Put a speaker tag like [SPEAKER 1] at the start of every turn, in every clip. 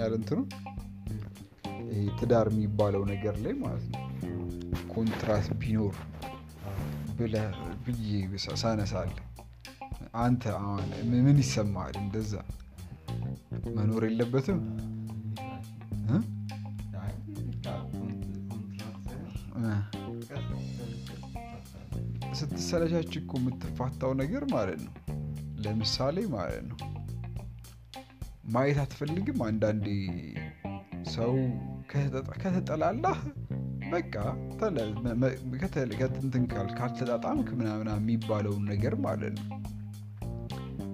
[SPEAKER 1] ይመስለኛል እንትኑ ትዳር የሚባለው ነገር ላይ ማለት ነው። ኮንትራት ቢኖር ብለህ ብዬ ሳነሳለ አንተ ምን ይሰማል እንደዛ? መኖር የለበትም? እ? ስትሰለቻች እኮ የምትፋታው ነገር ማለት ነው። ለምሳሌ ማለት ነው ማየት አትፈልግም? አንዳንዴ ሰው ከተጠ- ከተጠላላህ በቃ ከትንትን ካል ካልተጣጣምክ ምናምና የሚባለውን ነገር ማለት ነው።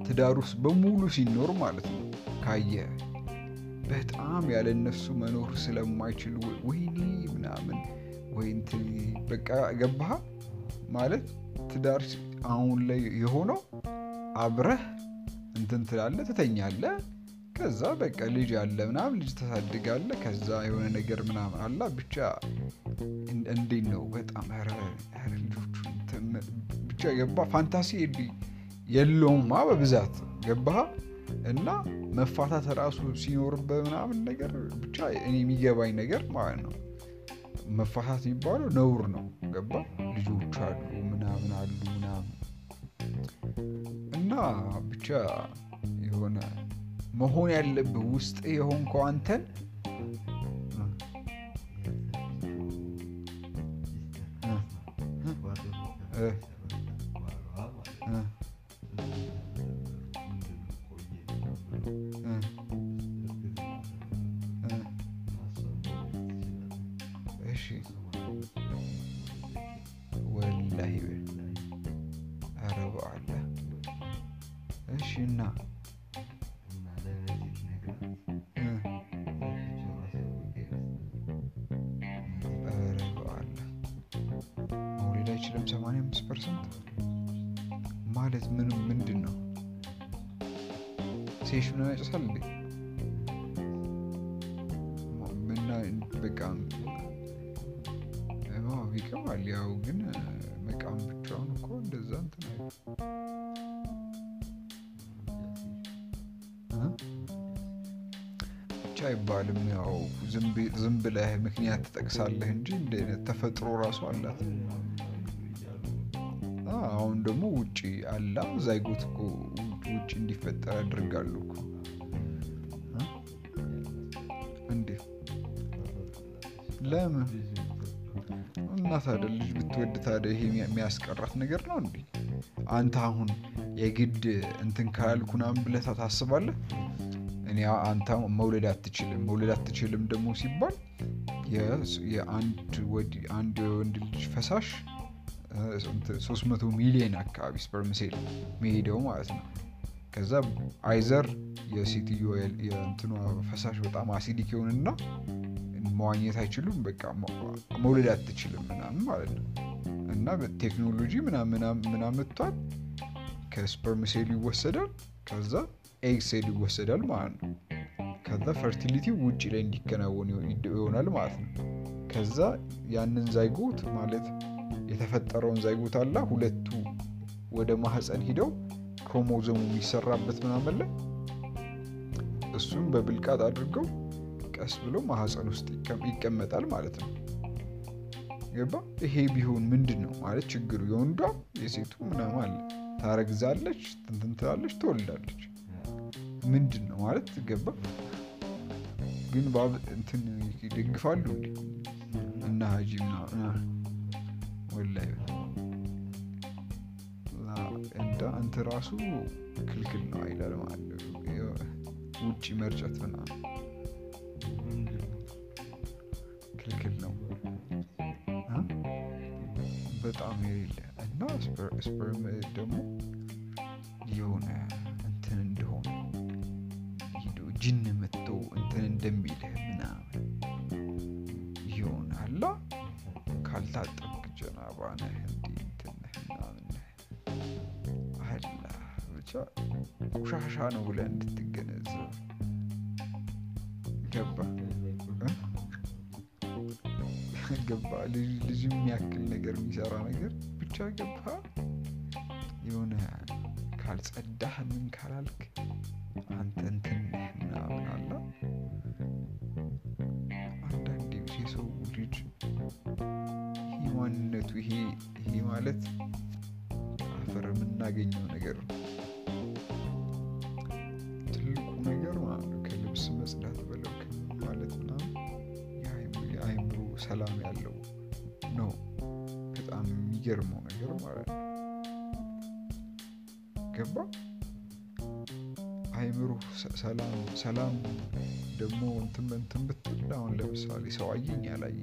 [SPEAKER 1] ትዳር ውስጥ በሙሉ ሲኖር ማለት ነው። ካየ በጣም ያለ እነሱ መኖር ስለማይችሉ ወይኔ ምናምን ወይ በቃ ገባህ? ማለት ትዳር አሁን ላይ የሆነው አብረህ እንትን ትላለህ ትተኛለህ ከዛ በቃ ልጅ አለ ምናምን ልጅ ተሳድጋለ ከዛ የሆነ ነገር ምናምን አላ ብቻ እን- እንዴት ነው በጣም ኧረ ልጆቹ ብቻ ገባ ፋንታሲ የለ- የለውማ በብዛት ገባህ? እና መፋታት ራሱ ሲኖርበት ምናምን ነገር ብቻ እኔ የሚገባኝ ነገር ማለት ነው። መፋታት የሚባለው ነውር ነው። ገባ ልጆች አሉ ምናምን አሉ ምናምን እና ብቻ የሆነ መሆን ያለብህ ውስጥ የሆንከው አንተን እ፣ እ፣ እ፣ እ፣ እሺ ወላሂ በል ኧረ በአላህ እሺ እና አይችልም 85 ፐርሰንት? ማለት ምን ምንድን ነው ሴሽ ምን ያጨሳል እንዴ? ምና በቃ ይቀማል ያው ግን መቃም ብቻውን እኮ እንደዛ እንትን? ብቻ አይባልም። ያው ዝም ብለህ ምክንያት ትጠቅሳለህ እንጂ እንደ ተፈጥሮ ራሱ አላት አሁን ደግሞ ውጭ አላ ዛይጎት ውጭ እንዲፈጠር እ? እንዴ? ለምን? እና ታዲያ ልጅ ብትወድ ታዲያ ይሄ የሚያ- የሚያስቀራት ነገር ነው እንዴ? አንተ አሁን የግድ እንትን ካላልኩ ምናምን ብለህ ታስባለህ? እኔ አንተ መውለድ አትችልም። መውለድ አትችልም ደግሞ ሲባል የአንድ የወንድ ልጅ ፈሳሽ 300 ሚሊዮን አካባቢ sperm cell መሄደው ማለት ነው። ከዛ either የሴትዮ የእንትኗ ፈሳሽ በጣም acidic ይሆንና መዋኘት አይችሉም በቃ መውለድ አትችልም ምናምን ማለት ነው። እና ምናምን መጥቷል። ከ sperm cell ይወሰዳል ከዛ egg cell ይወሰዳል ማለት ነው። ከዛ fertility ውጭ ላይ እንዲከናወን ይሆ- ይሆናል ማለት ነው። ከዛ ያንን zygote ማለት የተፈጠረውን ዛይጎት አላ ሁለቱ ወደ ማህፀን ሂደው ክሮሞዞሙ የሚሰራበት ምናምን ላይ እሱም በብልቃጥ አድርገው ቀስ ብሎ ማህፀን ውስጥ ይቀመጣል ማለት ነው። ገባ? ይሄ ቢሆን ምንድን ነው ማለት ችግሩ? የወንዷ የሴቱ ምናምን አለ። ታረግዛለች ትንትን ትላለች ትወልዳለች። ምንድን ነው ማለት ገባ? ግን እንትን ይደግፋሉ እና ሀጂ እና እንደ አንተ ራሱ ክልክል ነው አይላል ማለት ነው። ውጭ መርጨት ምናምን ክልክል ነው? በጣም የሌለ እና sper- sperm ደግሞ የሆነ እንትን እንደሆነ ጅን መጥቶ እንትን እንደሚልህ ነህ እንዲህ እንትን ነህ ምናምን ነህ አላ ብቻ ቆሻሻ ነው ብለህ እንድትገነዘብ ገባ ገባ ልጅ ነገር የሚሰራ ነገር ብቻ ገባ የሆነ ምን ካላልክ አንተ ይሄ ይሄ ማለት አፈር የምናገኘው ነገር ነው። ትልቁ ነገር ከልብስ መጽዳት በለው ማለት ምናምን የአእምሮ ሰላም ያለው ነው። በጣም የሚገርመው ነገር ማለት ነው ገባ አይምሮ ሰላም ደግሞ እንትን ብትል አሁን ለምሳሌ ሰው አየኝ ያላየ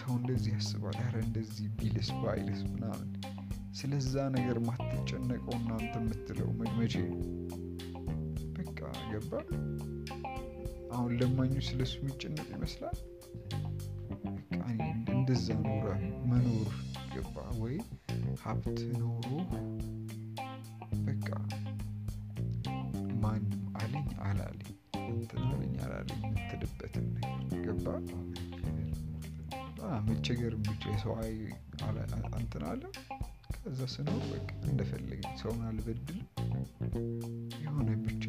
[SPEAKER 1] ሰው እንደዚህ ያስባል ረ እንደዚህ ቢልስ ባይልስ ምናምን ስለዛ ነገር ማትጨነቀው እናንተ የምትለው መቼ? በቃ ገባ? አሁን ለማኙ ስለሱ የሚጨነቅ ይመስላል? እንደዛ ኖረ መኖር ገባ? ወይ ሀብት ኖሮ በቃ ማንም አለኝ አላለኝ አለኝ አላለኝ የምትልበትን ነገር ገባ መቸገር የሰው አይ እንትን አለ። ከዛ ስኖር በቃ እንደፈለገኝ ሰውን አልበድልም። የሆነ ብቻ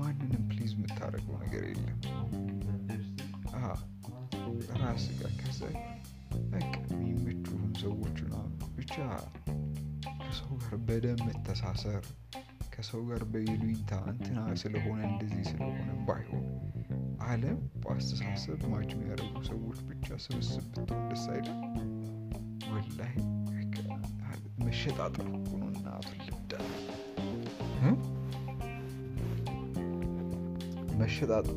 [SPEAKER 1] ማንንም please የምታደርገው ነገር የለም። ራስ ጋር ከዛ በቃ የሚመቹህም ሰዎች ብቻ ከሰው ጋር በደም መተሳሰር ከሰው ጋር በይሉኝታ እንትና ስለሆነ እንደዚህ ስለሆነ ባይሆን አለም በአስተሳሰብ ማች የሚያደርጉ ሰዎች ብቻ ስብስብ ብትሆን ደስ አይደል ወላይ መሸጣጠር እኮ ነው ልብዳ መሸጣጠር